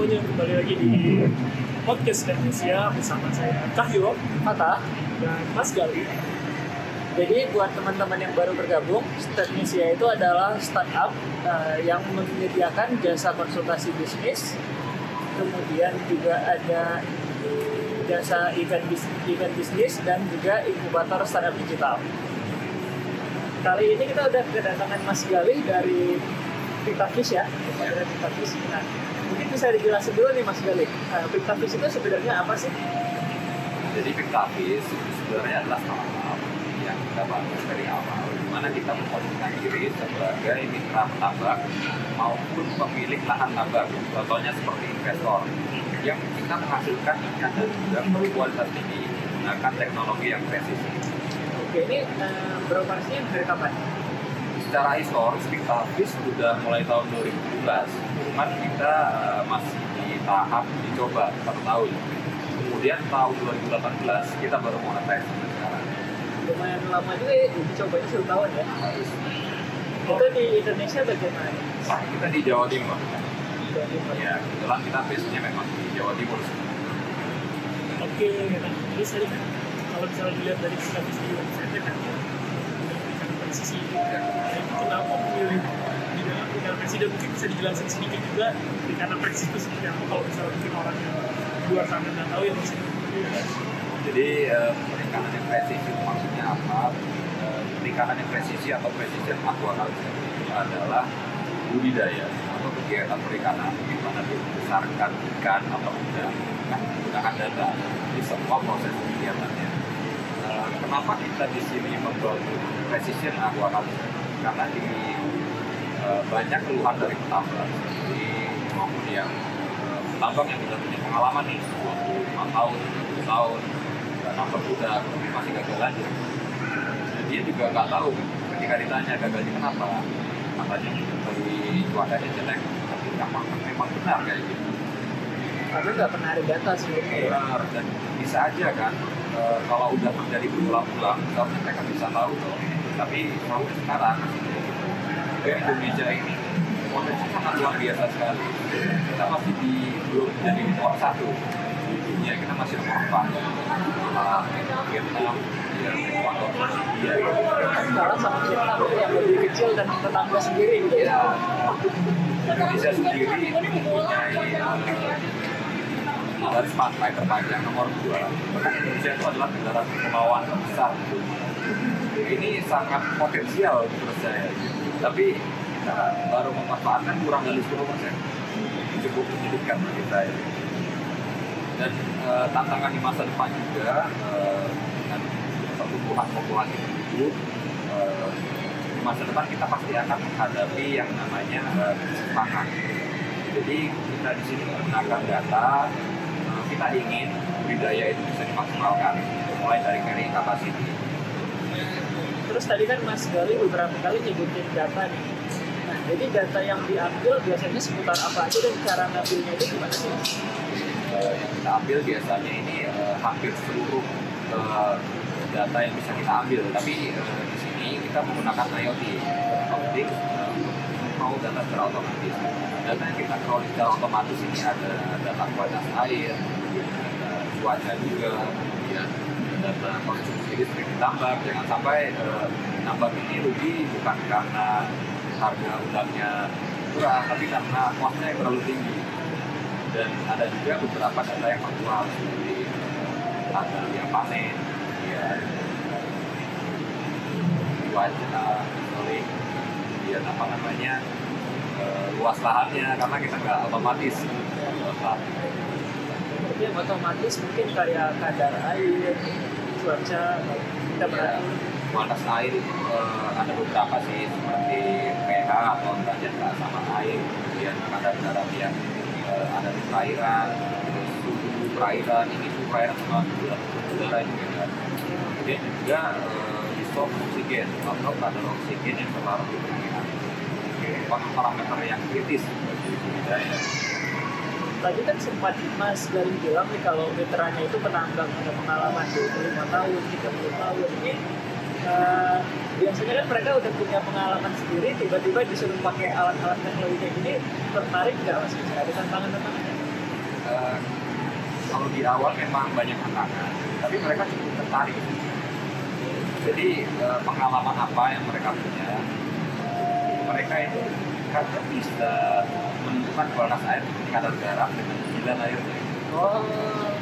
semuanya kembali lagi di podcast Indonesia bersama saya Cahyo, Kata, dan Mas Gali. jadi buat teman-teman yang baru bergabung, Startnesia itu adalah startup eh, yang menyediakan jasa konsultasi bisnis, kemudian juga ada jasa event bis- event bisnis dan juga inkubator startup digital. Kali ini kita udah kedatangan Mas Gali dari Pictafish ya, dari Pictafish. Nah, mungkin bisa dijelasin dulu nih Mas Gali, uh, Pictafish itu sebenarnya apa sih? Jadi Pictafis itu sebenarnya adalah startup yang kita bangun dari awal, di mana kita memposisikan diri sebagai mitra petambak maupun pemilik lahan tambak. Contohnya seperti investor yang kita menghasilkan ikan dan udang berkualitas tinggi menggunakan teknologi yang presisi. Oke, ini uh, beroperasinya dari kapan? Secara historis Pictafis sudah mulai tahun 2017, cuman kita eh, masih di tahap dicoba satu tahun. Kemudian tahun 2018 kita baru monetize sekarang. Lumayan lama juga ya, dicobanya satu tahun ya. Itu di Indonesia bagaimana? Nah, kita di Jawa Timur. Jadi, Ya, kebetulan kita base-nya memang di Jawa Timur. Oke, nah, ini kan kalau misalnya dilihat dari status di website kan memberikan presisi itu kan. Nah, kenapa memilih tinggal presiden mungkin bisa dijelasin sedikit juga karena presisi itu seperti apa kalau misalnya mungkin orang yang luar sana nggak tahu ya mas. Jadi eh, perikanan yang presisi maksudnya apa? Eh, perikanan yang presisi atau precision aquaculture itu adalah budidaya atau kegiatan perikanan di mana dibesarkan ikan atau udang dengan menggunakan data di semua proses kegiatannya. Eh, kenapa kita di sini membangun precision aquaculture? Karena di banyak keluhan dari petambak, jadi maupun yang eh, petambak yang sudah punya pengalaman nih 25 tahun, 30 tahun, dan nambah tapi masih gagal lanjut. Dan dia juga nggak tahu ketika ditanya gagalnya kenapa, katanya dari cuacanya jelek, tapi memang memang benar kayak gitu. Tapi nggak pernah ada data sebelumnya ya. Benar, dan bisa aja kan e, kalau udah terjadi berulang-ulang, seharusnya mereka bisa tahu tuh. Tapi sampai sekarang di Indonesia ini potensi sangat luar biasa sekali. Kita masih di belum jadi nomor satu di dunia, kita masih nomor empat. Malah Vietnam, ya, Ekuador, India. Sekarang sama Vietnam yang lebih kecil dan tetangga sendiri gitu ya. Ya, Indonesia sendiri mempunyai garis pantai terpanjang nomor dua. Indonesia itu adalah negara kepulauan besar. Ini sangat potensial menurut saya. Tapi kita baru memanfaatkan kurang dari 10 persen. Cukup menyedihkan bagi saya. Dan eh, tantangan di masa depan juga eh, dengan pertumbuhan populasi penduduk eh, di masa depan kita pasti akan menghadapi yang namanya eh, krisis pangan. Jadi kita di sini menggunakan data, eh, kita ingin budidaya itu bisa dimaksimalkan, mulai dari carrying capacity. Terus tadi kan Mas Gali beberapa kali nyebutin data nih. Nah, jadi data yang diambil biasanya seputar apa aja dan cara ngambilnya itu gimana sih? Eh, yang kita ambil biasanya ini eh, hampir seluruh eh, data yang bisa kita ambil, tapi eh, di sini kita menggunakan IoT, optik, eh, mau data secara otomatis. Data yang kita peroleh secara otomatis ini ada data kualitas air, ada cuaca juga, data konsumsi listrik di tambak. Jangan sampai eh, tambak ini rugi bukan karena harga udangnya murah, tapi karena kosnya yang terlalu tinggi dan ada juga beberapa data yang manual seperti tanggal yang panen, ya cuaca, historik, kemudian apa namanya eh, luas lahannya karena kita nggak otomatis lahan. Jadi yang otomatis mungkin kayak kadar air, cuaca, kita Ya, perhatiin. kualitas air eh, ada beberapa sih seperti pH atau derajat keasaman air, kemudian kadar garam yang eh, ada di perairan, terus suhu perairan, ini suhu perairan sama udara juga kan. Kemudian juga eh, di stop oksigen atau kadar oksigen yang terlarut di perairan. Merupakan parameter yang kritis bagi budidaya. Tadi kan sempat Mas Gali bilang nih kalau miteranya itu penambang ada pengalaman 25 tahun, 30 tahun. Ini eh, biasanya kan mereka udah punya pengalaman sendiri, tiba-tiba disuruh pakai alat-alat teknologi kayak gini, tertarik nggak Mas? Ada tantangan-tantangannya? eh, kalau di awal memang banyak tantangan, tapi mereka cukup tertarik. Jadi eh, pengalaman apa yang mereka punya, mereka itu kadang bisa menentukan kualitas air ada garam dengan sembilan airnya. Oh,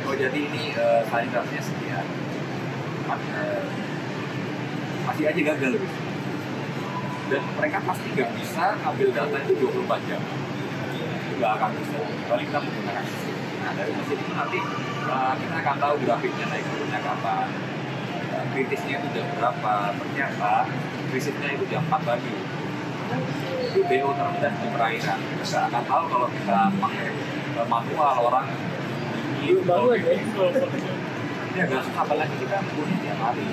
Oh jadi ini uh, sanitasinya sekian. Mas- eh, masih aja gagal gitu. Dan mereka pasti nggak bisa ngambil data itu 24 jam. Nggak akan bisa. Paling kita menggunakan mesin. Nah dari mesin itu nanti eh, kita akan tahu grafiknya naik turunnya kapan. Eh, kritisnya itu jam berapa. Ternyata krisisnya itu jam 4 pagi. Itu BO terendah di perairan. Nggak akan tahu kalau kita pakai eh, manual orang Belum baru aja ya. Kalau kalau- ya nggak susah apalagi kita punya tiap hari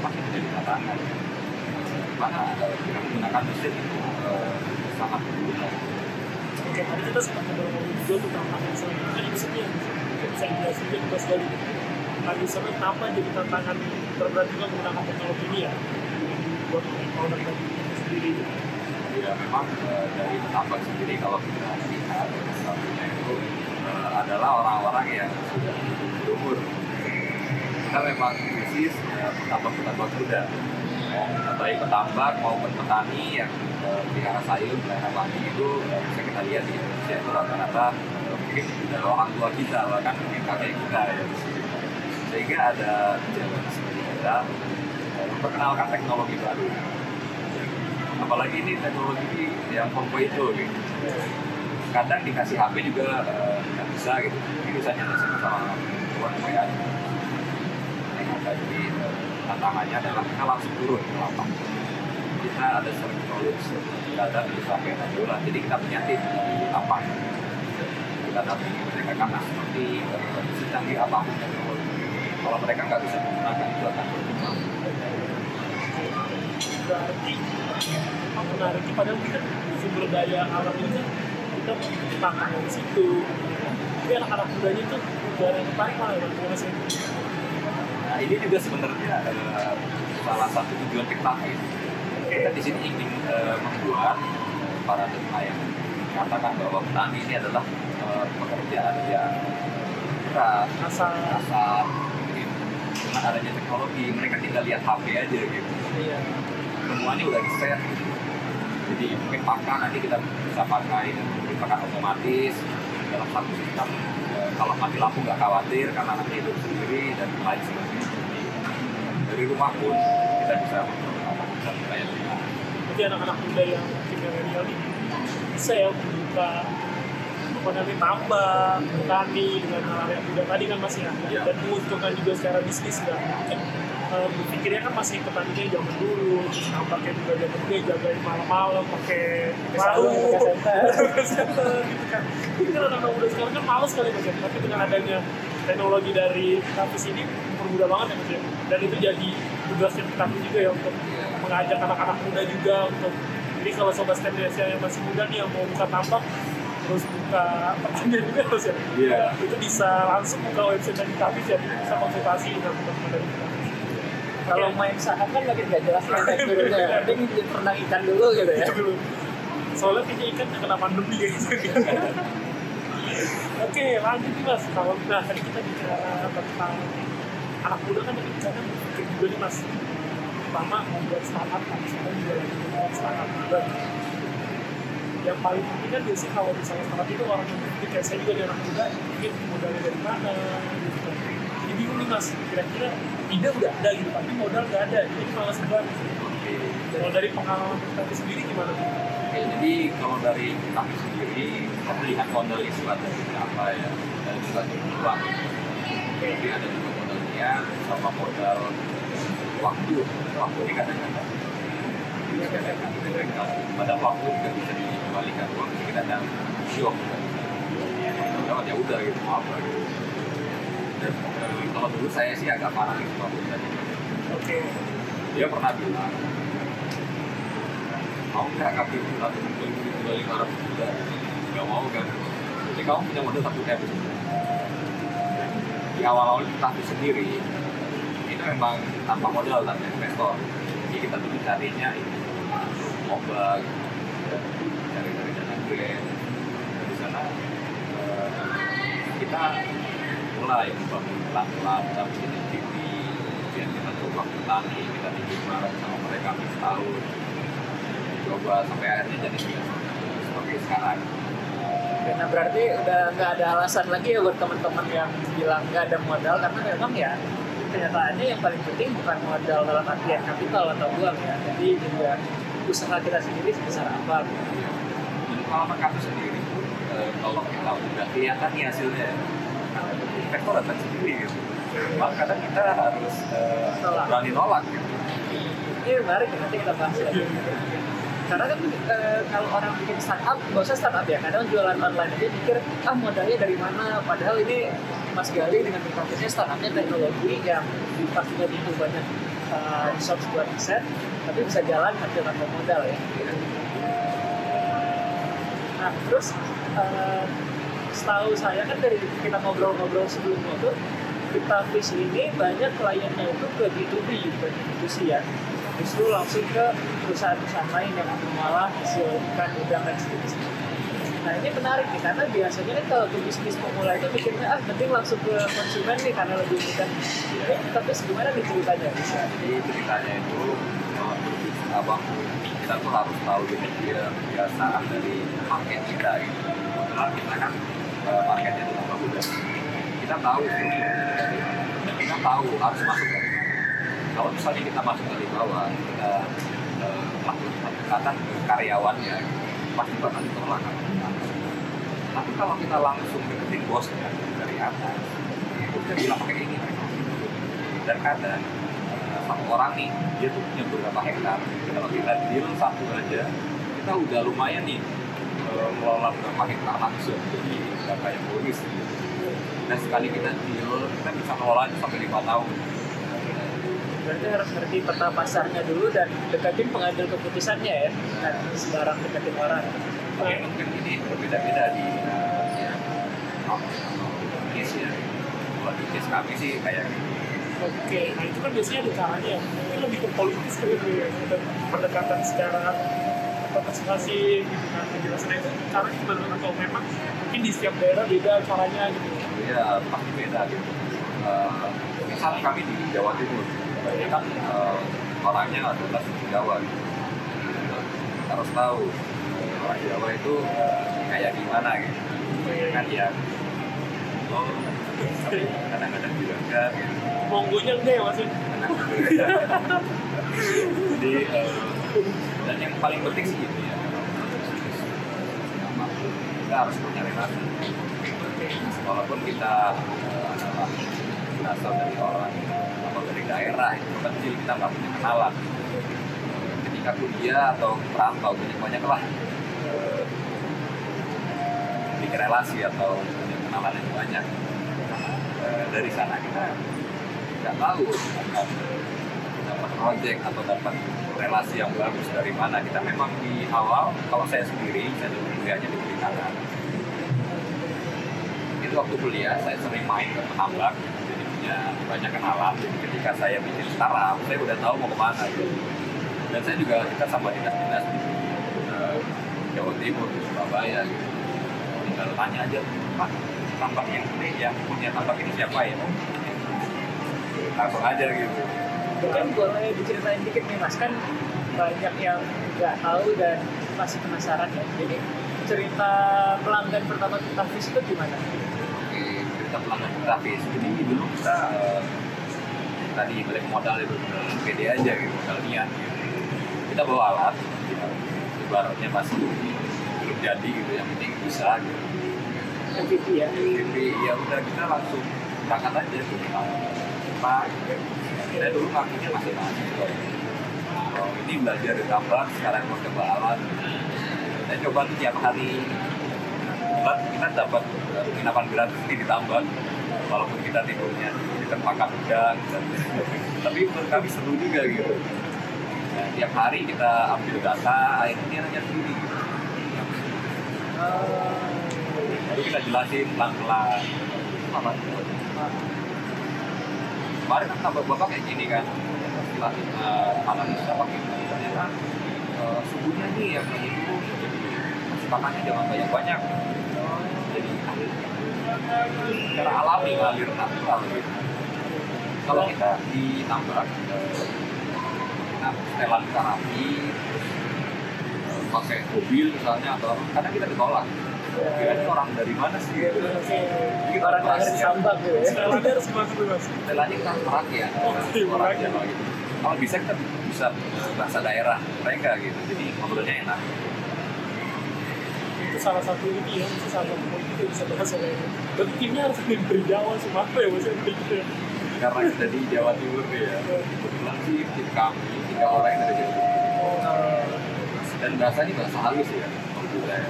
pasti menjadi tantangan mana eh, kita menggunakan mesin itu eh, sangat berguna Oke, tadi kita sempat ngomongin juga tuh tantangan sih yang bisa dijelasin juga sekali. Lagi seru kenapa jadi tantangan terberat juga menggunakan teknologi ini ya buat owner sendiri. Ya memang eh, dari tambak sendiri kalau kita lihat satunya itu eh, adalah orang-orang yang sudah berumur. Kita memang krisis eh, petambak-petambak muda. Mau baik petambak maupun petani yang pelihara sayur pelihara padi itu bisa kita lihat di Indonesia itu rata-rata mungkin dari orang tua kita bahkan mungkin kakek kita ya. Sehingga ada challenge bagi kita memperkenalkan teknologi baru apalagi ini teknologi yang 4.0 gitu. Kadang dikasih HP juga eh, nggak bisa gitu. Ini bisa nyala sama teman saya jadi eh, tantangannya adalah kita langsung turun ke lapangan. Kita ada sering knowledge data di sampai bulan jadi kita punya tim di lapangan. Kita nanti mereka karena seperti eh, secanggih apa pun kalau mereka nggak bisa menggunakan itu akan berkembang Berarti apa menariknya padahal kita sumber daya alam ini kan kita tantangan di situ. Tapi anak-anak mudanya itu udah yang tertarik malah dengan menguasai Nah ini juga sebenarnya eh, salah satu tujuan tektatif. Kita di sini ingin eh, membuat para nelayan katakan bahwa petani ini adalah eh, pekerjaan yang berat, asal kasar, mungkin dengan adanya teknologi mereka tinggal lihat HP aja gitu. Iya. Semuanya udah di set gitu. Jadi mungkin pakan nanti kita bisa pakai pakan otomatis dalam satu sistem. Eh, kalau mati lampu nggak khawatir karena nanti hidup sendiri dan lain sebagainya. Dari rumah pun kita bisa bisa kayak jadi anak-anak muda yang milenial ini bisa ya membuka apa namanya tambang, petani dengan hal yang muda tadi kan masih ya Iya. dan menguntungkan juga secara bisnis kan eh, berpikirnya kan masih petaninya zaman dulu terus tambaknya juga zaman dulu jagain malam-malam pakai sarung, senter. gitu kan. Ini kan anak-anak muda sekarang kan males kali ya tapi dengan adanya teknologi dari Kapis ini mempermudah banget ya mas ya dan itu jadi tugasnya Kapis juga ya untuk mengajak anak-anak muda juga untuk jadi kalau sobat STEM yang masih muda nih yang mau buka tambak terus buka pertanian juga harus ya. Iya. itu bisa langsung buka website dari Kapis ya jadi bisa konsultasi dengan teman-teman. dari Kalau main saham kan makin gak jelas ya. Mending renang ikan dulu gitu ya. Soalnya kayaknya ikan kena pandemi kayaknya Oke, lanjut nih mas. Kalau nah tadi kita bicara tentang anak muda kan tadi bicara berpikir juga nih mas. Pertama membuat startup, kan sekarang juga lagi membuat startup juga. Yang paling penting kan biasanya kalau misalnya startup itu orang yang kayak saya juga di anak muda, mungkin modalnya dari mana, gitu kan. Jadi bingung nih mas, kira-kira ide udah ada gitu, tapi modal nggak ada, jadi malas banget. Kalau dari pengalaman kita sendiri gimana? Oke, jadi kalau dari kami sendiri, kita melihat modal itu ada beberapa ya, dan juga ada uang. Jadi ada juga modalnya sama modal waktu. Waktu ini kadang-kadang pada waktu juga bisa dikembalikan uang, jadi kadang shock. Ya udah gitu, apa gitu. Kalau dulu saya sih agak parah gitu waktu tadi. Oke, Dia pernah bilang, mau nggak kaki satu juta lima ratus juta nggak mau kan? Jadi kamu punya modal satu m. Di awal-awal kita sendiri. Itu memang tanpa modal tanpa investor. Jadi kita tuh carinya itu obat cari-cari dana grant. Di sana eh, kita mulai membangun pelan-pelan bikin TV kemudian kita coba petani kita bikin bareng sama mereka setahun coba sampai akhirnya jadi seperti sekarang Nah berarti udah nggak ada alasan lagi ya buat teman-teman yang bilang nggak ada modal karena memang ya kenyataannya yang paling penting bukan modal dalam artian kapital atau uang ya. Jadi juga usaha kita sendiri sebesar apa. gitu. Pengalaman kami sendiri pun eh, kalau kita udah kelihatan nih hasilnya investor datang sendiri gitu maka kadang kita harus Tolak. berani nolak gitu Ini menarik ya, nanti kita bahas lagi. Karena kan eh, kalau orang bikin startup, nggak usah startup ya, kadang jualan online aja mikir, ah modalnya dari mana? Padahal ini Mas Gali dengan profesinya startupnya teknologi yang pastinya butuh banyak eh, resource buat riset, tapi bisa jalan hasil tanpa modal ya. Nah terus eh, setahu saya kan dari kita ngobrol-ngobrol sebelumnya itu kita fish ini banyak kliennya itu ke B2B bukan B2C ya. Justru langsung ke perusahaan-perusahaan lain yang malah hasil ikan udang dan seterusnya nah ini menarik nih karena biasanya kan kalau ke bisnis pemula itu pikirnya ah penting langsung ke konsumen nih karena lebih mudah. Ini tapi gimana nih ceritanya? Jadi ceritanya itu eh, abang kita tuh harus tahu ini dia kebiasaan dari market kita gitu. Kebetulan kita kan eh, marketnya itu apa udah kita tahu kita tahu harus masuk dari mana. Kalau misalnya kita masuk dari bawah kita eh, melakukan pendekatan ke karyawannya pasti bakal ditolak. Tapi kalau kita langsung deketin bosnya dari atas itu kita bilang pakai ini dan kadang eh, satu orang nih dia tuh punya beberapa hektar. Kalau kita deal satu aja kita udah lumayan nih eh, ngelola beberapa hektar langsung. Jadi nggak kayak bonus dan sekali kita deal kita bisa ngelola sampai lima tahun berarti harus ngerti peta pasarnya dulu dan deketin pengambil keputusannya ya dan sembarang deketin orang Oke, mungkin ini berbeda-beda di uh, case ya. Kalau di case kami sih kayak gitu. Oke, nah itu kan biasanya ada caranya ya. Mungkin lebih ke politis gitu ya. Pendekatan secara partisipasi gitu kan. Penjelasan itu cara gimana atau memang mungkin di setiap daerah beda caranya gitu. ya pasti beda gitu. Uh, misal kami di Jawa Timur, ini kan uh, orangnya adalah suku Jawa. Gitu. Harus tahu orang Jawa itu uh, kayak gimana gitu. Kan ya, oh, kadang-kadang juga enggak gitu. Monggonya enggak ya maksudnya? Jadi eh, dan yang paling penting sih itu ya kita harus punya relasi. Walaupun kita eh, adalah berasal dari orang atau dari daerah itu kecil kita nggak punya kenalan. Ketika kuliah atau perantau banyak lah eh, bikin relasi atau punya kenalan yang banyak. Eh, dari sana kita nggak tahu dapat project atau dapat relasi yang bagus dari mana kita memang di awal kalau saya sendiri saya dulu kuliahnya di perikanan. Itu waktu kuliah saya sering main ke tambak jadi punya banyak kenalan. Jadi ketika saya bikin startup saya udah tahu mau ke mana gitu. Dan saya juga kita sama dinas-dinas di eh, Jawa Timur di Surabaya gitu. Tinggal tanya aja pak tambak yang ini yang punya tambak ini siapa ya? Langsung aja gitu Mungkin boleh diceritain dikit nih mas kan banyak yang nggak tahu dan masih penasaran ya. Jadi cerita pelanggan pertama kita fish itu gimana? Oke, kita pelanggan grafis. Jadi dulu kita eh, tadi balik modal itu pede aja gitu, modal niat gitu. Kita bawa alat, ya, ibaratnya masih belum jadi gitu, yang penting bisa gitu. MVP ya. Jadi ya udah kita langsung berangkat aja gitu. Pak, saya dulu ngakunya masih mahasiswa. Oh, ini belajar tambang, sekarang mau coba alat. Saya coba tiap hari. Kebetulan kita dapat penginapan gratis di tambang. Walaupun kita tidurnya di tempat udang. dan- Tapi menurut kami seru juga gitu. Nah, tiap hari kita ambil data, akhirnya dia nanya sendiri. Gitu. Baru kita jelasin pelan-pelan. Apa? Kemarin kan tambah bapak kayak gini kan. Istilah uh, analisa pakai ternyata uh, suhunya nih yang kayak gitu. Jadi kasih pakannya jangan banyak-banyak. Jadi secara alami ngalir natural gitu kalau kita di tambak eh, kita setelan terapi eh, pakai mobil misalnya atau kadang kita ditolak kira ini orang dari mana sih gitu. Kita Orang rahasia. tambak gitu ya. Setelahnya harus gimana tuh mas? Setelahnya kita merakyat Oh, orang merakyat. Gitu kalau bisa kita bisa bahasa daerah mereka gitu jadi ngobrolnya enak Itu salah satu ini ya, itu salah satu poin itu bisa bahasa kayak gitu. Dan timnya harus dari Jawa Sumatera ya maksudnya ya. karena kita di Jawa Timur ya kebetulan sih tim kami tiga orang yang dari Jawa Timur dan bahasanya bahasa halus ya maksud saya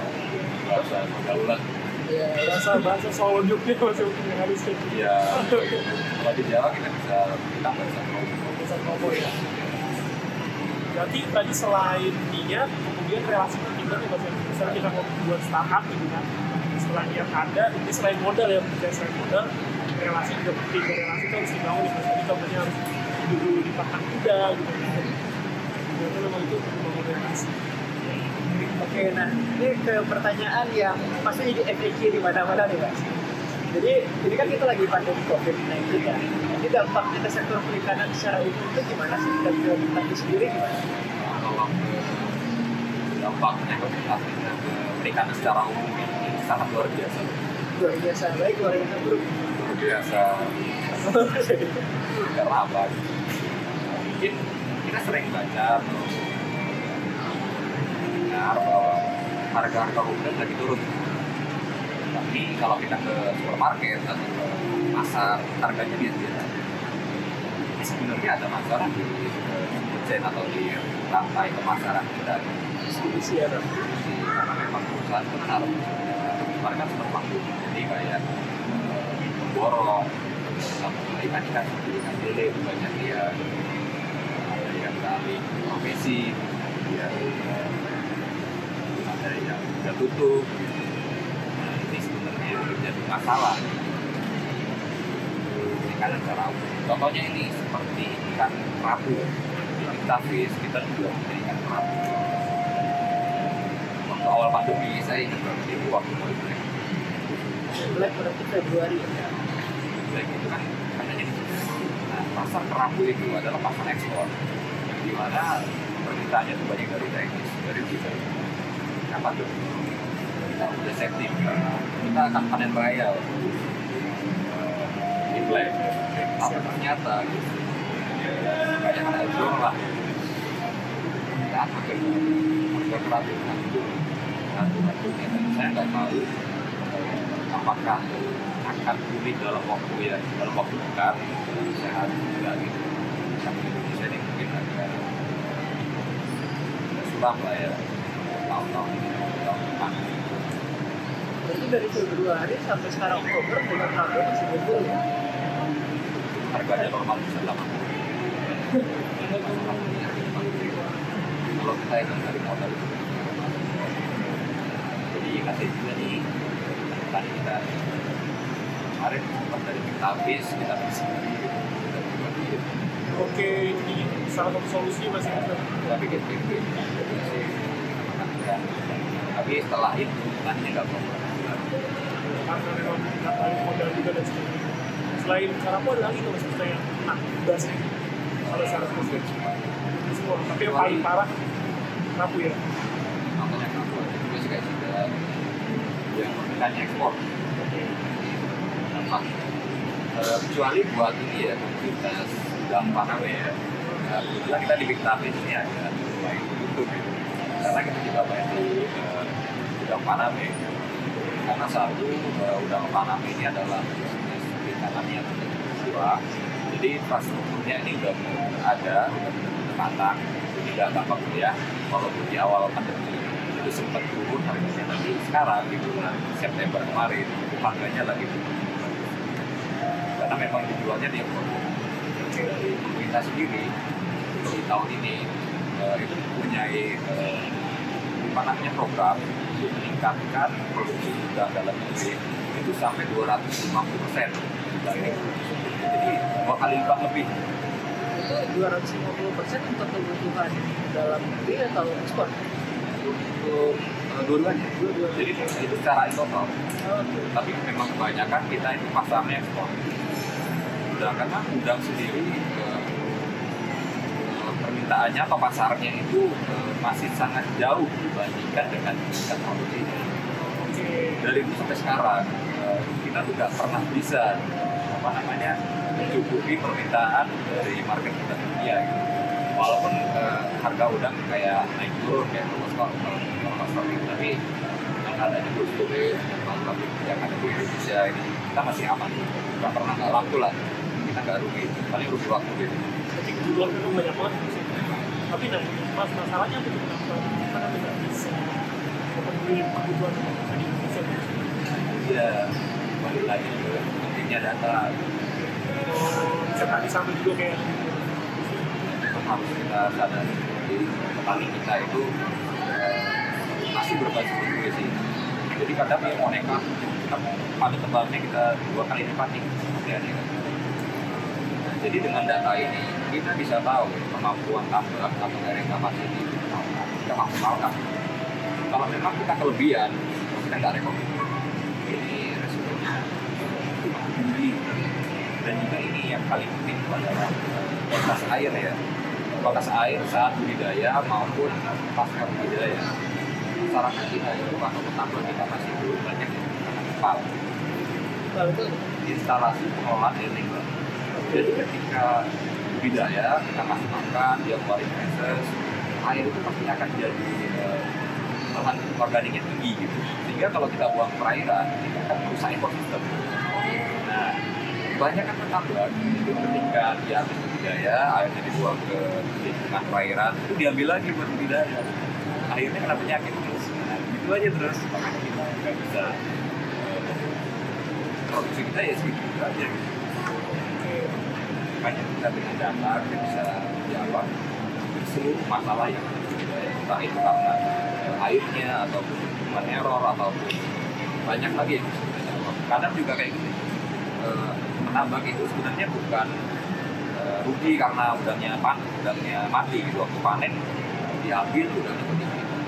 bahasa pergaulan Iya, Bahasa bahasa Solo Jogja masih yang harus kayak gitu. ya kalau di Jawa kita bisa kita bahasa ngomong Bahasa Nopo ya. Berarti tadi selain niat, kemudian relasi banget ya mas ya. Misalnya kita mau buat startup gitu kan. Setelah niat ada, ini selain modal ya, bukan selain modal, relasi juga penting. Relasi itu harus dibangun nih mas. Tadi contohnya harus dulu di pakan kuda gitu. Ternyata memang itu membangun relasi. Oke, nah ini ke pertanyaan yang pasti jadi FAQ di mana-mana nih mas. Jadi ini kan kita lagi pandemi COVID-19 ya. Ini dampak kita sektor perikanan secara umum itu gimana sih? Dan ke petani sendiri gimana? dampaknya ke ke perikanan secara umum ini sangat luar biasa Luar biasa baik, luar biasa buruk. luar biasa karena apa mungkin kita sering baca dengar bahwa harga-harga rumput lagi turun. Tapi kalau kita ke supermarket atau ke pasar harganya biasa-biasa Ini sebenarnya ada masalah di eh, chain atau di rantai pemasaran kita. Distribusi ya, karena memang perusahaan besar kemarin kan sempat vakum jadi kayak eh, borong ikan ikan seperti ikan lele banyak dia. Ada yang saling profesi dia eh, ada yang udah tutup. Nah, ini sebenarnya menjadi masalah. Perikanan secara umum contohnya ini seperti ikan kerapu di kita fish kita juga punya ikan kerapu waktu awal pandemi saya ingat banget itu waktu mau black Black berarti Februari. Ya. black itu kan katanya di nah, pasar kerapu itu adalah pasar ekspor. Yang di mana permintaannya itu banyak dari Chinese dari kita apa tuh? Kita udah safety kita akan panen raya di black tapi ternyata gitu. Kayak ada jual lah. Kita apa kayak harga kerapu itu satu-satunya dan saya nggak tahu apakah akan pulih dalam waktu ya dalam waktu dekat sehat juga gitu. Tapi Indonesia ini mungkin agak agak suram lah ya Berarti dari Februari sampai sekarang Oktober dengan harga masih betul ya. harganya normal bisa 80 kalau kita hitung dari modal itu jadi kasih juga nih tadi kita kemarin sempat dari kita habis kita bikin Oke, ini salah satu solusi mas ya. kita bikin bikin tapi setelah itu nggak Karena kita modal juga dan sebagainya. Selain karapo ada lagi nggak mas kita yang kena imbasnya? Kalau secara spesifik semua. Tapi yang paling parah kerapu ya. kamu ada juga sih kayak juga yang permintaannya ekspor dampak Eh, kecuali buat ini ya komunitas dalam Paname ya nah, kebetulan kita di Big ini ada main YouTube gitu karena kita juga main di eh, udang Paname karena satu eh, udang Paname ini adalah perikanan yang dua jadi infrastrukturnya ini udah ada udah matang. Tidak gampang ya. Walaupun di awal pandemi itu sempat turun harganya tapi sekarang di bulan September kemarin harganya lagi turun. Karena memang dijualnya di dari pemerintah sendiri di tahun ini itu mempunyai eh, apa namanya program untuk meningkatkan produksi udang dalam negeri. Itu sampai 250 persen. Dari jadi dua kali lipat lebih. Itu 250 persen untuk kebutuhan dalam negeri atau ekspor? untuk Eh, dua-duanya. Jadi itu secara total Oke. tapi memang kebanyakan kita itu pasarnya ekspor. Udah karena udang sendiri permintaannya atau pasarnya itu eh, masih sangat jauh dibandingkan dengan tingkat produksi Oke. dari itu sampai sekarang eh, kita tuh nggak pernah bisa apa namanya mencukupi permintaan dari market kita dunia gitu. walaupun eh, harga udang kayak naik turun kayak terus kalau kalau tapi bus turis atau pabrik yang ada di Indonesia ini kita masih aman nggak pernah nggak laku lah kita nggak rugi paling rugi waktu gitu Tapi kebutuhan itu banyak banget. Tapi nah, mas masalahnya itu kenapa kenapa tidak bisa. Memenuhi kebutuhan di Indonesia? ya balik lagi pentingnya data Serta di sana juga kayak harus kita sadari jadi petani kita itu eh, masih berbasis intuisi jadi kadang dia mau nekat kita pada tebalnya kita dua kali lipat nih ya. Jadi dengan data ini kita bisa tahu kemampuan tambak atau carrying capacity kita maksimalkan kalau memang kita kelebihan kita nggak rekomend ini resikonya tinggi. Dan juga ini yang paling penting adalah kualitas air ya. Kualitas air saat budidaya maupun pasca budidaya. Masyarakat kita itu atau petambak kita masih belum banyak yang instalasi pengelolaan air limbah jadi ketika budidaya kita kasih makan dia keluarin feses air itu pasti akan jadi bahan organiknya tinggi gitu. Sehingga kalau kita buang perairan itu akan merusak ekosistem. Nah banyak kan petambak itu ketika dia habis budidaya airnya dibuang ke lingkungan perairan itu diambil lagi buat budidaya. Akhirnya kena penyakit terus. Nah, gitu aja terus. Makanya kita nggak bisa eh, produksi kita ya segitu aja gitu makanya kita dengan data kita bisa ya apa seluruh masalah yang ada di entah itu karena eh, airnya ataupun human error ataupun banyak lagi yang bisa kita jawab. Kadang juga kayak gini eh, menambang itu sebenarnya bukan eh, rugi karena udangnya pan udangnya mati gitu waktu panen diambil udangnya meninggal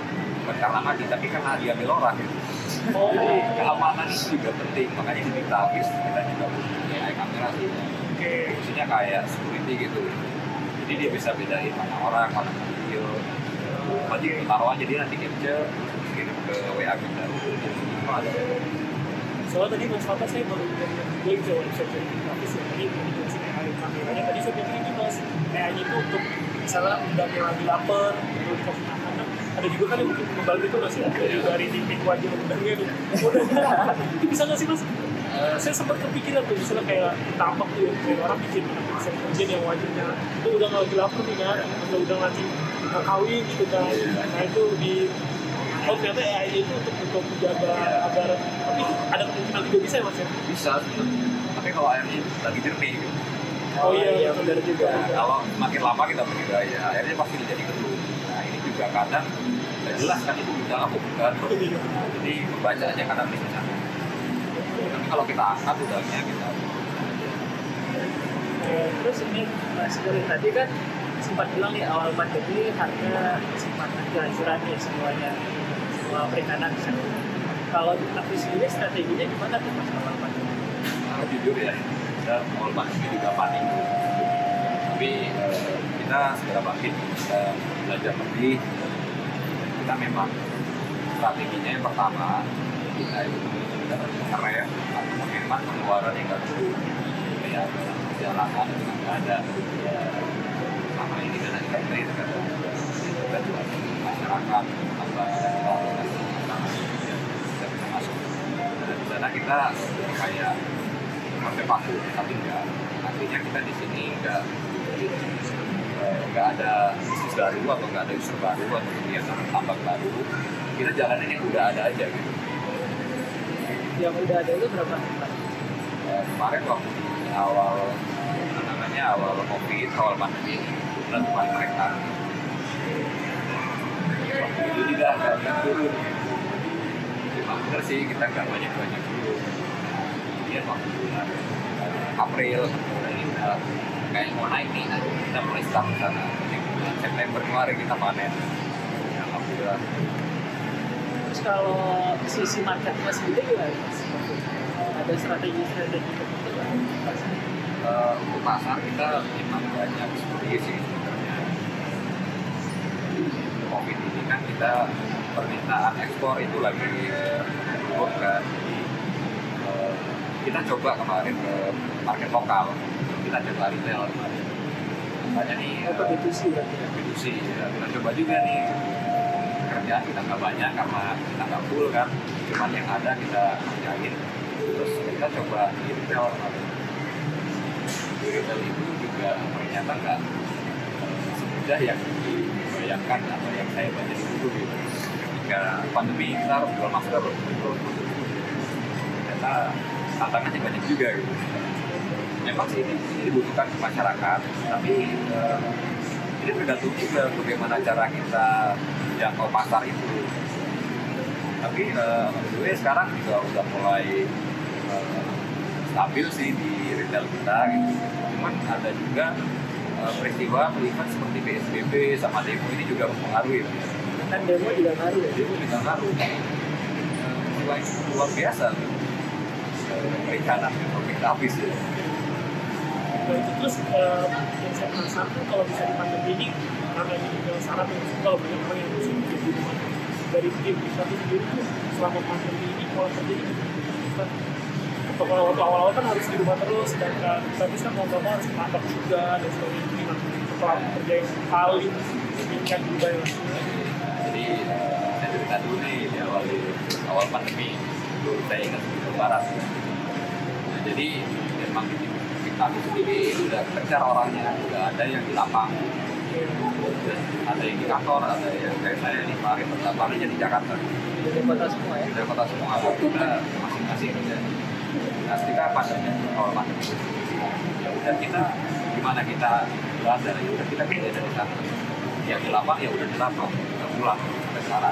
bukan karena mati tapi karena diambil orang gitu. Oh. Jadi keamanan itu juga penting. Makanya di habis kita juga punya kamera sih oke fungsinya kayak security gitu. Jadi dia bisa bedain mana orang mana video. Nanti taruh aja dia nanti capture kirim ke WA kita itu ada. Soalnya tadi mas Fata saya baru lihat juga itu website dari grafis ya tadi mau dijelasin AI kameranya. Tadi saya pikir ini mas AI itu untuk misalnya udangnya lagi lapar kan ada juga kan yang mungkin membantu itu masih ada Iya. dari titik wajah udangnya tuh. Itu bisa nggak sih mas Saya sempat kepikiran tuh misalnya kayak tampak tuh ya, kayak orang bikin aplikasi kerja yang wajahnya itu udah nggak lagi lapar nih kan? Atau udah lagi mau kawin gitu kan. Nah itu di Oh ternyata AI itu untuk untuk menjaga agar tapi ada kemungkinan juga bisa ya mas ya? bisa sebenarnya. Tapi kalau airnya lagi jernih. Gitu. Oh iya, iya benar juga. Nah, kalau semakin lama kita budidaya airnya pasti jadi keruh nah ini juga kadang nggak jelas kan itu udang apa bukan jadi pembacaannya kadang tapi kalau kita angkat udangnya kita Eh, terus ini Mas Guri tadi kan sempat bilang nih awal pandemi harga sempat kehancuran nih semuanya semua perikanan. Kalau tapi sendiri strateginya gimana tuh Mas awal pandemi? Kalau jujur ya, kita awal pandemi juga panik. Tapi eh, kita segera bangkit, kita belajar lebih. Kita memang strateginya yang pertama, kita itu kita mengerem atau menghemat pengeluaran yang nggak perlu. Ya, perjalanan itu nggak ada. Ya, sama ini kan ada catering, kan kita juga masyarakat, tambah kita bisa bisa masuk. Dan di sana kita kayak konservasi tapi enggak artinya kita di sini enggak enggak ada bisnis baru atau enggak ada user baru atau kegiatan tambang baru kita jalanin yang udah ada aja gitu Yang udah ada itu berapa? Eh, kemarin waktu di awal namanya awal covid awal pandemi bulan depan mereka. Waktu itu juga agak turun. Bener sih kita nggak banyak banyak dulu. Kemudian waktu bulan eh, April ini kayak mau naik nih kita mulai start Jadi bulan September kemarin kita panen. Ya, alhamdulillah Terus kalau sisi marketnya sendiri gimana? Ada strategi-strategi tertentu? Eh, untuk pasar kita memang banyak studi sih sebenarnya covid ini kan kita permintaan ekspor itu lagi turun kan jadi eh, kita coba kemarin ke market lokal kita coba retail kemarin makanya nih eh, B2C berarti ya? B2C ya. kita coba juga nih kerjaan kita nggak banyak karena kita nggak full kan. Cuman yang ada kita kerjain. Terus kita coba di retail retail itu juga ternyata nggak semudah yang dibayangkan atau yang saya baca di buku gitu. Ketika pandemi kita harus jual masker. Ternyata tantangannya banyak juga gitu. Memang sih ini, ini dibutuhkan masyarakat tapi eh, ini tergantung juga bagaimana cara kita jangkau pasar itu. Tapi eh, menurut gue sekarang juga udah mulai eh, stabil sih di retail kita gitu. Cuman ada juga eh, peristiwa event seperti PSBB sama demo ini juga mempengaruhi. Kan demo juga ngaruh ya? demo juga ngaruh. Eh, selain luar biasa. Eh, perikanan ekonomi habis ya. Nah itu terus eh, yang saya penasaran kalau bisa di pandemi ini ini juga syarat yang kalau banyak orang yang musim di rumah dari tim tuh sendiri tuh selama pandemi ini kalau terjadi atau kalau waktu awal-awal kan harus di rumah terus tapi kan mau nggak harus masak juga dan sebagainya. Ini nah setelah kerja yang paling meningkat berubah yang jadi eh, saya cerita dulu nih di awal di awal pandemi itu saya ingat nah, jadi memang kita sendiri kejar orangnya udah ada yang di lapangan ada yang di kantor ada yang kayak saya di Paris pendapatnya di Jakarta. Jadi kota semua ya? dari kota semua kita masing-masing kerja nah pandemi awal pandemi ya udah kita gimana kita berada ya udah kita kerja dari sana. Yang di lapangan ya udah di lapangan kita pulang ke sana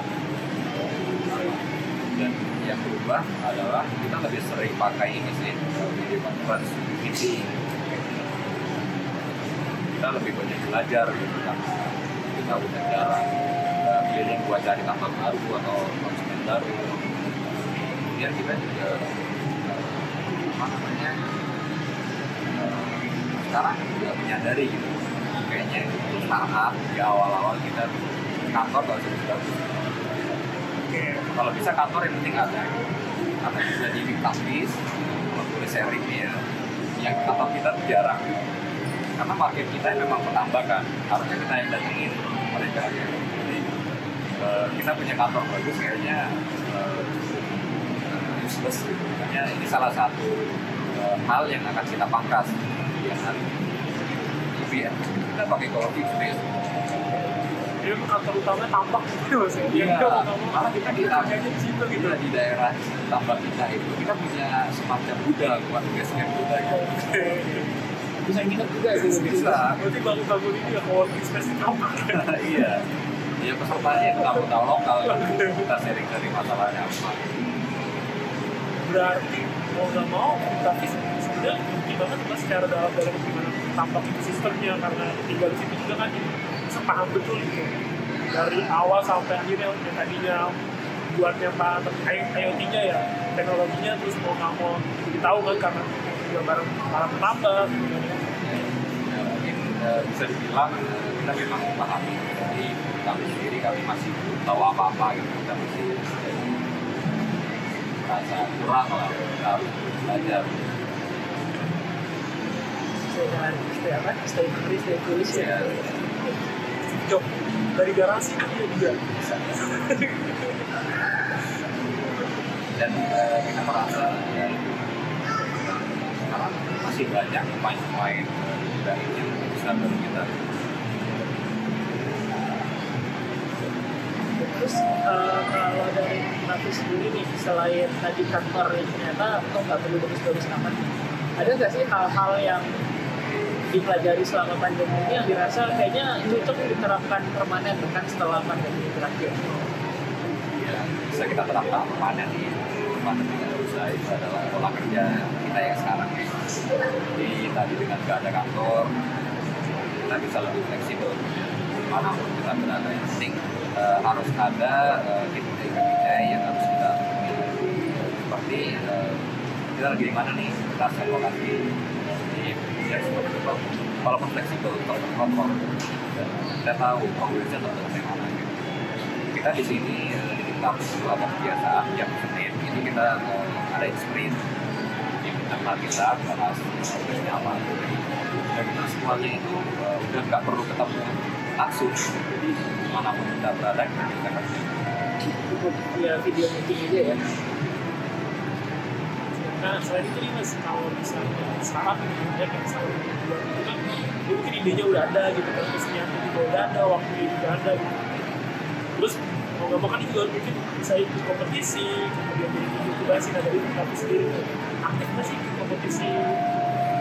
dan yang berubah adalah kita lebih sering pakai ini sih video conference meeting kita lebih banyak belajar gitu kan kita udah jarang uh, keliling buat cari tambang baru atau konsumen baru. Kemudian kita juga uh, apa namanya uh, sekarang juga menyadari gitu. Kayaknya itu startup di awal-awal kita kantor gak usah bagus kalau bisa kantor yang penting ada. Karena bisa di tapis kalau boleh sharing ya yang kantor kita jarang karena market kita memang penambakan harusnya kita yang datengin mereka ya. jadi eh, kita punya kantor bagus kayaknya eh, useless gitu. makanya ini salah satu eh, hal yang akan kita pangkas di hari ini lebih ya kita pakai co-working space Jadi kantor utamanya tampak gitu maksudnya. Iya, malah kita di situ gitu. kita di daerah tambak kita itu kita punya semacam gudang buat camp kita gitu. Bisa nginep juga itu. bisa Berarti bangun-bangun ini ya working space di tampak. iya ya pesertanya itu tamu-tamu lokal gitu. kita sharing dari masalahnya apa Berarti mau nggak mau tapi sebenarnya inti banget lah secara dalam dalam gimana tampak itu sistemnya karena tinggal di situ juga kan bisa paham betul gitu dari awal sampai akhirnya yang tadinya buatnya pak IoT-nya ya teknologinya terus mau nggak mau tahu kan karena juga bareng para ya, mungkin eh, bisa dibilang kita memang memahami jadi kami sendiri kami masih belum tahu apa-apa gitu. Kita masih merasa kurang lah kita harus belajar. Saya dengan stay apa? Stay free, stay foolish ya. ya job dari garasi kan dia juga. Bisa dan eh, kita merasa ya, masih banyak pemain-pemain dari yang besar dari kita Terus eh, kalau dari Nafi sendiri nih, selain tadi kantor yang ternyata oh nggak perlu bagus-bagus amat, ada nggak sih hal-hal yang dipelajari selama pandemi ini yang dirasa kayaknya cocok diterapkan permanen bahkan setelah pandemi ini berakhir? ya bisa kita terapkan permanen di pandemi usai itu adalah pola kerja kita yang sekarang. Jadi tadi dengan nggak ada kantor, kita bisa lebih fleksibel. Mana pun kita berada yang penting eh, harus ada uh, KPI yang harus kita seperti eh, kita lagi di mana nih? Kita set lokasi. Di yang seperti itu walaupun fleksibel terkontrol kita tahu progresnya tetap bagaimana gitu kita di sini eh, di kita ada kebiasaan jam Senin ini kita eh, ada sprint kita bahas progresnya apa? Dan semuanya itu eh, udah nggak perlu ketemu langsung. Jadi mana pun kita berada kita bisa kerja. Cukup ya video meeting aja ya. Nah, selain itu nih mas, kalau misalnya startup gitu ya, kayak misalnya buat itu kan, dia mungkin idenya udah ada gitu kan, terusnya juga udah ada, waktunya juga ada gitu. Terus mau nggak mau kan juga mungkin bisa ikut kompetisi, kemudian jadi inkubasi, nah dari sendiri aktif nggak sih kompetisi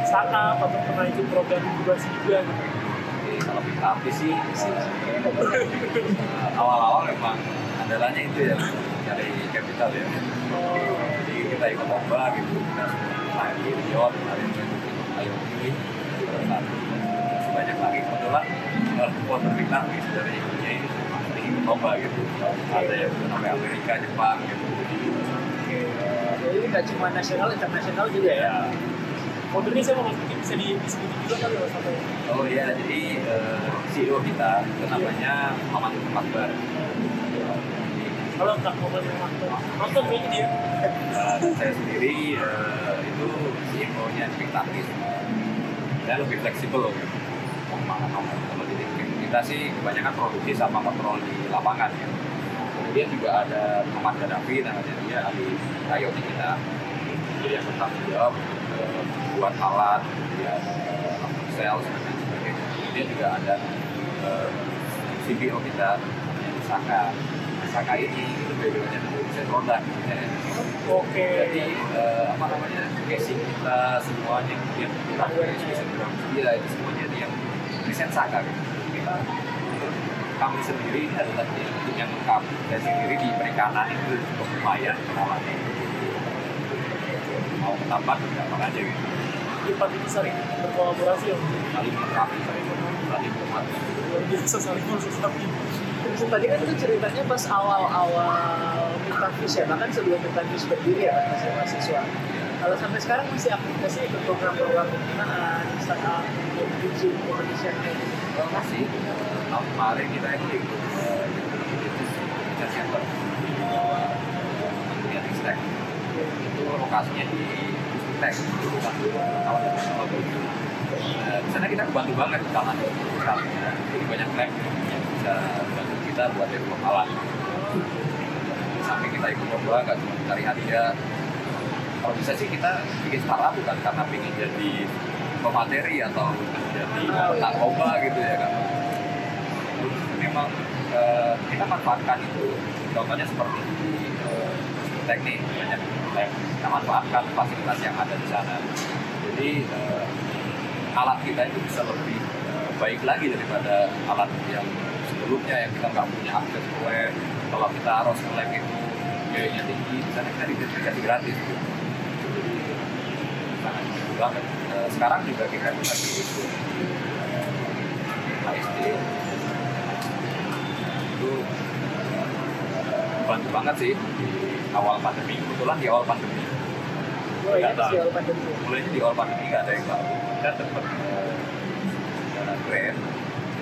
startup atau pernah ikut program inkubasi juga gitu. Kalau kita api sih eh, awal-awal memang andalanya itu ya dari capital ya. Jadi kita ikut lomba gitu, kita di Riot, IoT, terus masih banyak lagi kebetulan supporter kita gitu, dari ini ikut lomba gitu. Ada yang sampai Amerika, Jepang gitu. Jadi jadi nggak cuma nasional internasional juga ya. Ya Modelnya saya mau mungkin bisa di disebutin juga kali mas atau Oh iya, jadi eh, CEO kita itu namanya Muhammad Akbar. kalau nggak mau nonton nonton kayaknya dia. Dan saya sendiri eh, itu CEO-nya Spiktaktis dan lebih fleksibel loh. Kalau jadi kita sih kebanyakan produksi sama kontrol di lapangan ya. Kemudian juga ada Muhammad Gaddafi namanya dia ahli IoT kita. Jadi yang bertanggung jawab eh, buat alat kemudian eh, sales dan lain sebagainya. Kemudian juga ada eh, CPO kita Saka. Saka ini itu dari desain produk ya. oke. Jadi eh, apa namanya casing kita semuanya kemudian kita dia itu semuanya dia yang desain Saka gitu. Kita kami sendiri ini adalah tim yang lengkap. Saya sendiri di perikanan itu cukup lumayan kenalannya. Mau ketambat gampang aja gitu. di empat itu saling berkolaborasi ya Saling melengkapi, saling saling menghormati. luar biasa saling melengkapi tadi kan itu ceritanya pas awal-awal Mutafis ya, bahkan sebelum Mutafis berdiri ya kan masih mahasiswa. Kalau sampai sekarang masih aktivitasnya ikut program-program pembinaan, startup, kompetisi, competition kayak gitu. Masih tahun kemarin kita itu ikut eh, Center. Di Ristek itu lokasinya di Tek itu bukan kawan teknologi. Eh, di sana kita kebantu banget misalnya jadi banyak lab yang bisa bantu kita buat develop alat. Samping kita ikut lomba nggak cuma cari hadiah. Kalau bisa sih kita bikin startup bukan karena ingin jadi pemateri atau jadi lomba gitu ya kan memang kita manfaatkan itu. Contohnya seperti di eh, teknik banyak lab kita manfaatkan fasilitas yang ada di sana. Jadi eh, alat kita itu bisa lebih eh, baik lagi daripada alat yang sebelumnya yang kita nggak punya akses web. Kalau kita harus ke lab itu biayanya tinggi di sana kita dikasih gratis. Gitu. Jadi, sangat banget sekarang juga kita lagi ikut HSD itu bantu banget sih di awal pandemi. Kebetulan di awal pandemi. Oh Nggak tahu. masih awal pandemi. mulainya di awal pandemi nggak ada yang tahu. Kita dapat eh, grant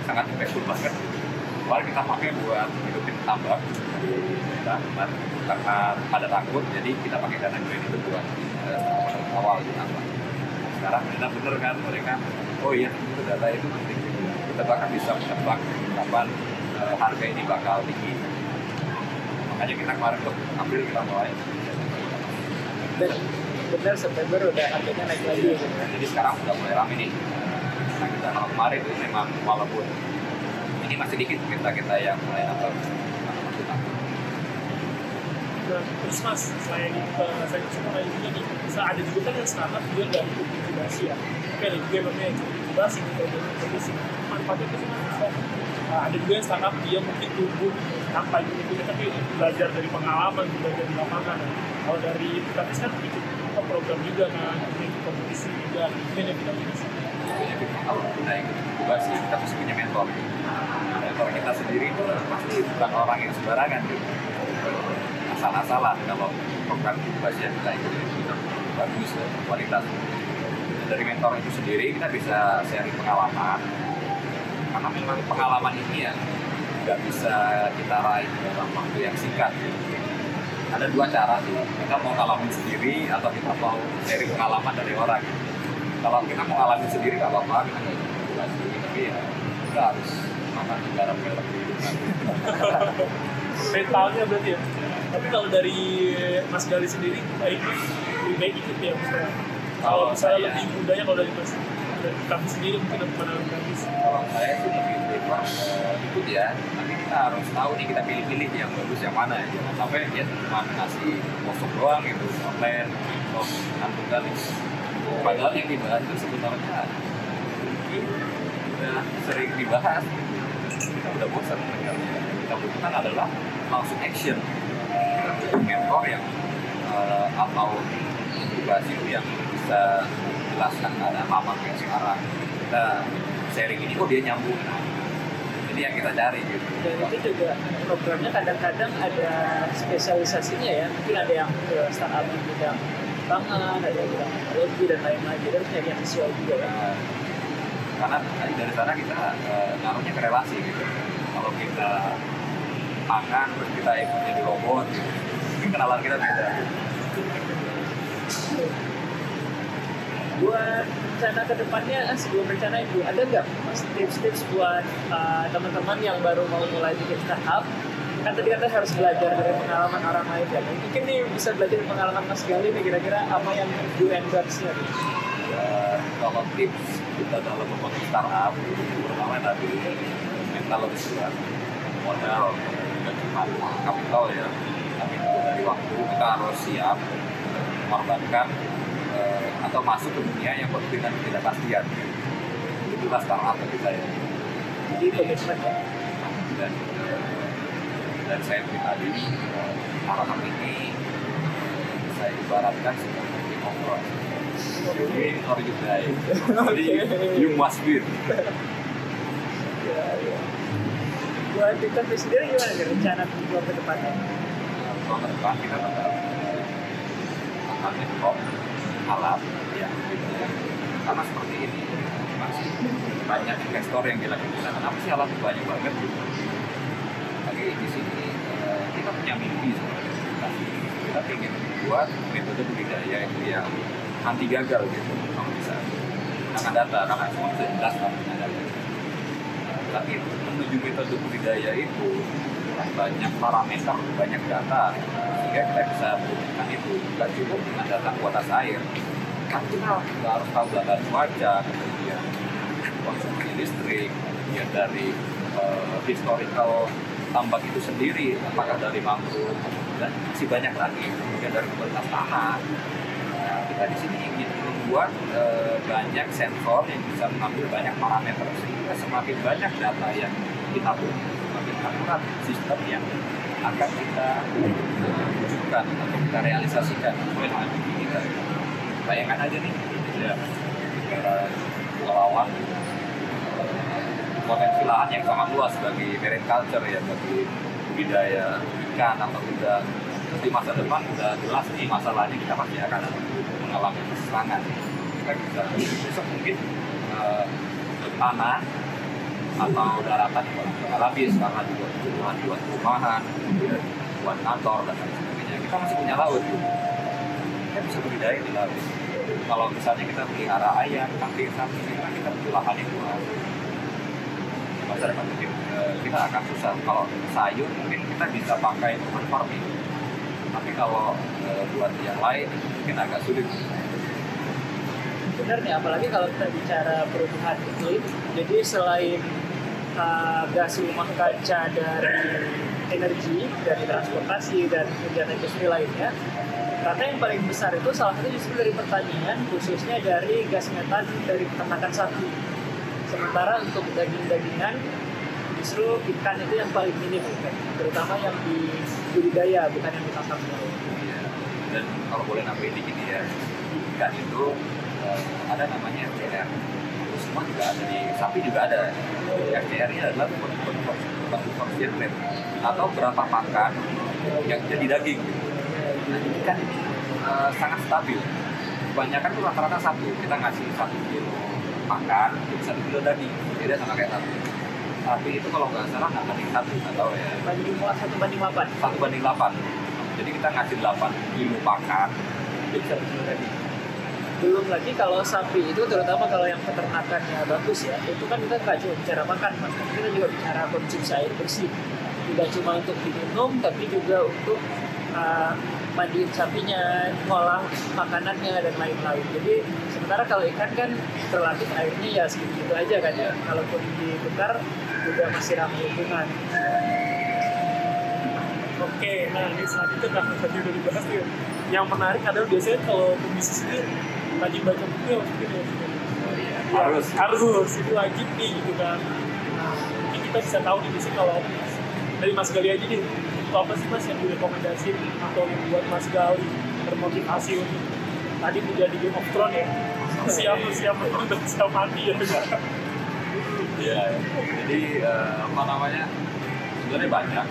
sangat impactful banget. Kemarin kita pakai buat hidupin tambak. Di daerah karena ada takut jadi kita pakai dana grant itu buat eh, awal di tambak. Sekarang benar-benar kan mereka oh iya data itu penting. Kita bahkan bisa menebak kapan harga ini bakal tinggi makanya kita kemarin tuh April kita mulai Dan benar September udah harganya naik lagi gitu. Nah, jadi sekarang udah mulai rame nih nah kita kalau kemarin itu memang walaupun ini masih dikit kita kita yang mulai nonton Nah, terus mas, selain uh, saya semua lain juga nih, ada juga kan yang startup juga dari inkubasi ya. Oke, ada juga yang namanya inkubasi, gitu, dan inkubasi. Manfaatnya itu sih mas, Uh, ada juga yang startup dia mungkin tumbuh tanpa ikut tapi belajar dari pengalaman, belajar di lapangan. Kalau dari tapi kan ikut program juga kan, ikut kompetisi juga, mungkin yang kita bisa. kita ikut inkubasi kita pasti punya mentor mentor kita sendiri itu pasti bukan orang yang sembarangan gitu asal-asalan kalau program inkubasi yang kita ikuti itu bagus kualitas dari mentor itu sendiri kita bisa sharing pengalaman karena memang pengalaman ini ya nggak bisa kita raih dalam waktu yang singkat? Ada dua cara sih. Kita mau ngalamin sendiri atau kita mau sharing pengalaman dari orang. Kalau kita mau ngalamin sendiri nggak apa-apa kita nggak sendiri. Tapi ya kita harus makan garam garam kehidupan mentalnya berarti ya. Tapi kalau dari Mas Gali sendiri baik lebih baik ikut ya kalau misalnya lebih mudanya kalau dari Mas kami sendiri mungkin ada pandangan kalau saya sih lebih prefer eh, ikut ya. Tapi kita harus tahu nih kita pilih-pilih yang bagus yang mana ya. Jangan sampai dia cuma ngasih kosong doang gitu online atau nantung kali. Padahal yang dibahas itu sebenarnya udah sering dibahas. Kita udah bosan mendengarnya kita butuhkan adalah langsung action. Kita butuh mentor yang eh, atau itu yang bisa jelaskan keadaan lama kayak sekarang. Kita sharing ini kok dia nyambung? Ini yang kita cari gitu. Dan itu juga programnya kadang-kadang ada spesialisasinya ya. Mungkin ada yang ke startup di bidang pangan ada yang bidang teknologi dan lain-lain. Jadi harus nyari yang sesuai juga ya. Nah, karena dari sana kita eh, naruhnya ke relasi gitu. Kalau kita pangan terus kita ikut jadi robot gitu. mungkin kenalan kita beda buat rencana ke depannya eh, sebelum rencana itu ada nggak tips-tips buat uh, teman-teman yang baru mau mulai bikin startup? Kan tadi kata harus belajar dari pengalaman orang lain ya. Mungkin nih bisa belajar dari pengalaman Mas Gali nih kira-kira apa yang do and don'ts-nya Ya, kalau tips kita dalam membangun startup pertama tadi mental lebih kuat. Modal dan cuma kapital ya. Tapi dari waktu kita harus siap mengorbankan eh, atau masuk ke dunia yang penuh dengan ketidakpastian itulah startup bagi saya. Jadi komitmen ya? Dan eh, dan saya pribadi startup ini saya ibaratkan seperti ngobrol you win or you die jadi you must win ya, ya. buat Victor sendiri gimana nih rencana buat ke depannya kalau ke depan kita tetap akan develop gitu ya. karena seperti ini masih banyak investor yang bilang kita kenapa sih alat banyak banget? Gitu tapi di sini eh, kita punya mimpi sebenarnya. Kita, kita ingin membuat metode budidaya itu yang anti gagal gitu kalau bisa. Dengan data karena semua bisa jelas kan data. Tapi menuju metode budidaya itu banyak parameter, banyak data sehingga kita bisa merumuskan itu. Bukan cukup dengan data kualitas air. Kan kita juga harus tahu data cuaca kemudian konsumsi listrik kemudian dari eh, historical tambak itu sendiri apakah dari mangrove dan masih banyak lagi. Kemudian dari kualitas tanah Nah, kita di sini ingin membuat eh, banyak sensor yang bisa mengambil banyak parameter sehingga semakin banyak data yang kita punya semakin akurat sistem yang akan kita wujudkan atau kita realisasikan sesuai dengan mimpi kita. Bayangkan aja nih, ya, negara Pulauan eh, potensi lahan yang sangat luas bagi marine culture ya, bagi budidaya ikan atau udang di masa depan udah jelas nih masalahnya kita pasti akan mengalami keserangan kita bisa besok mungkin eh, tanah atau daratan yang bakal habis karena dibuat kebutuhan buat perumahan buat kantor dan lain sebagainya. Kita masih punya laut. Kita bisa budidaya di laut. Kalau misalnya kita pelihara ayam kambing sapi kita kita butuh lahan yang luas. Depan mungkin eh, kita akan susah. Kalau sayur mungkin kita bisa pakai urban farming. Tapi kalau eh, buat yang lain mungkin agak sulit. Benar nih apalagi kalau kita bicara perubahan iklim jadi selain uh, gas rumah kaca dari energi dari transportasi dan kegiatan industri lainnya. Ternyata yang paling besar itu salah satu justru dari pertanian khususnya dari gas metan dari peternakan sapi sementara untuk daging-dagingan justru ikan itu yang paling minim terutama yang di budidaya bukan yang ditangkap Iya. dan kalau boleh nambahin dikit ya ikan itu eh, ada namanya CR semua juga ada di sapi juga ada. FCR ini adalah conversion rate atau berapa pakan yang jadi daging. Nah, ini kan uh, sangat stabil. Kebanyakan tuh rata-rata satu, kita ngasih satu kilo makan, satu kilo daging, beda sama kayak satu. Tapi itu kalau nggak salah nggak banding satu, tahu ya. Banding satu banding delapan. Satu banding delapan. Jadi kita ngasih delapan kilo pakan, jadi satu kilo daging belum lagi kalau sapi itu terutama kalau yang peternakannya bagus ya itu kan kita nggak cuma bicara makan mas kita juga bicara konsumsi air bersih tidak cuma untuk diminum tapi juga untuk uh, mandiin sapinya, ngolah makanannya dan lain-lain. Jadi sementara kalau ikan kan relatif airnya ya segitu aja kan ya. Kalaupun dibakar juga masih ramai lingkungan. Oke, nah ini selanjutnya karena tadi udah dibahas tuh. Yang menarik adalah biasanya kalau pembisnis ini lagi baca buku ya maksudnya ya. harus harus itu wajib nih gitu kan. Nah, ini kita bisa tahu nih biasanya kalau dari Mas Gali aja nih itu apa sih Mas yang direkomendasi atau yang buat Mas Gali termotivasi untuk tadi menjadi Game of Thrones ya siap siap untuk siap mati ya Iya, jadi uh, apa namanya sebenarnya banyak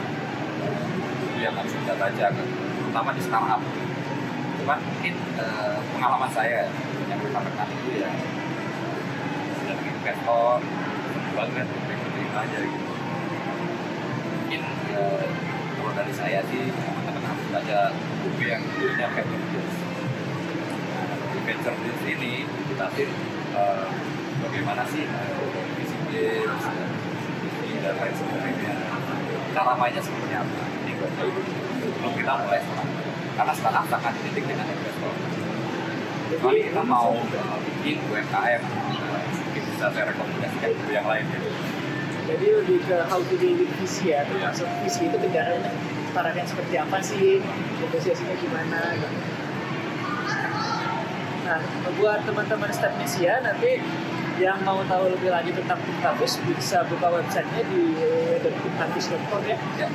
yang harus kita baca kan, terutama di startup. Cuman mungkin uh, pengalaman saya yang rekan-rekan itu ya dari investor banget terima aja gitu. Mungkin uh, kalau dari saya sih teman-teman harus baca buku yang judulnya Venture Deals. Di Venture Deals ini dijelasin uh, bagaimana sih uh, bisnis dan lain sebagainya. Cara mainnya seperti apa? Ini belum kita mulai sekarang. Karena startup sangat identik dengan investor. Kecuali kita mau uh, bikin UMKM, mungkin bisa saya rekomendasikan buku yang lain ya. Jadi lebih ke how to deal with visi ya, termasuk visi itu kendaraannya tarafnya seperti apa sih, negosiasinya gimana gitu. Nah, buat teman-teman Stepnesia nanti yang mau tahu lebih lanjut tentang Pintabus bisa buka websitenya di www.pintabus.com ya. ya.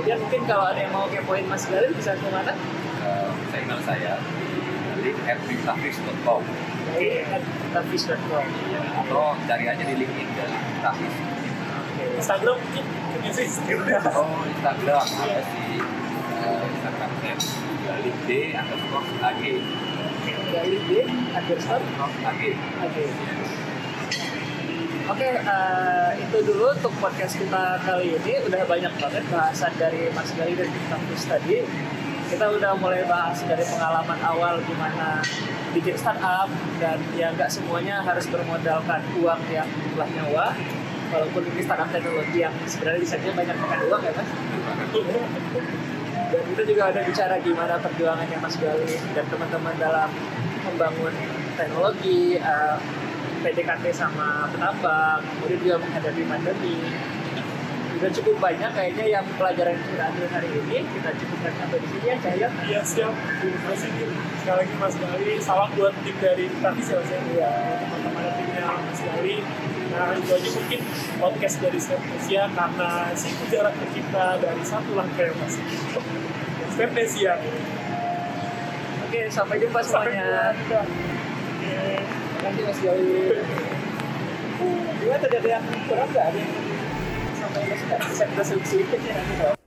Kemudian mungkin kalau ada yang mau kepoin Mas Galil bisa ke mana? Uh, saya email saya di @pintabus.com Dari pintabus.com. atau cari aja di LinkedIn dari Pintabus. Instagram mungkin? Oh Instagram. Ada sih uh, Instagram saya. Galih D underscore AG Galil D underscore AG Oke. Oke, eh, itu dulu untuk podcast kita kali ini. Udah banyak banget bahasan dari Mas Gali dan Kampus tadi. Kita udah mulai bahas dari pengalaman awal gimana bikin startup dan ya nggak semuanya harus bermodalkan uang yang jumlahnya wah. Walaupun ini startup teknologi yang sebenarnya bisa banyak makan uang ya mas. Dan kita juga ada bicara gimana perjuangannya Mas Gali dan teman-teman dalam membangun teknologi, uh, PDKT sama penambang, kemudian juga menghadapi pandemi. Udah cukup banyak kayaknya yang pelajaran yang kita ambil hari ini. Kita cukupkan sampai di sini ya, Cahaya. Iya siap, terima kasih. Sekali lagi Mas Gali, salam buat tim dari Praktis ya Mas ya. Iya. Teman-teman timnya Mas Gali. Nah itu aja mungkin podcast dari Stepnesia karena siku jarak kita dari satu langkah yang masih Stepnesia. Oke, sampai jumpa Sampai semuanya. jumpa. Oke. Nanti Gali. Gimana ada yang kurang nggak? Sampai Mas nggak? Bisa kita ya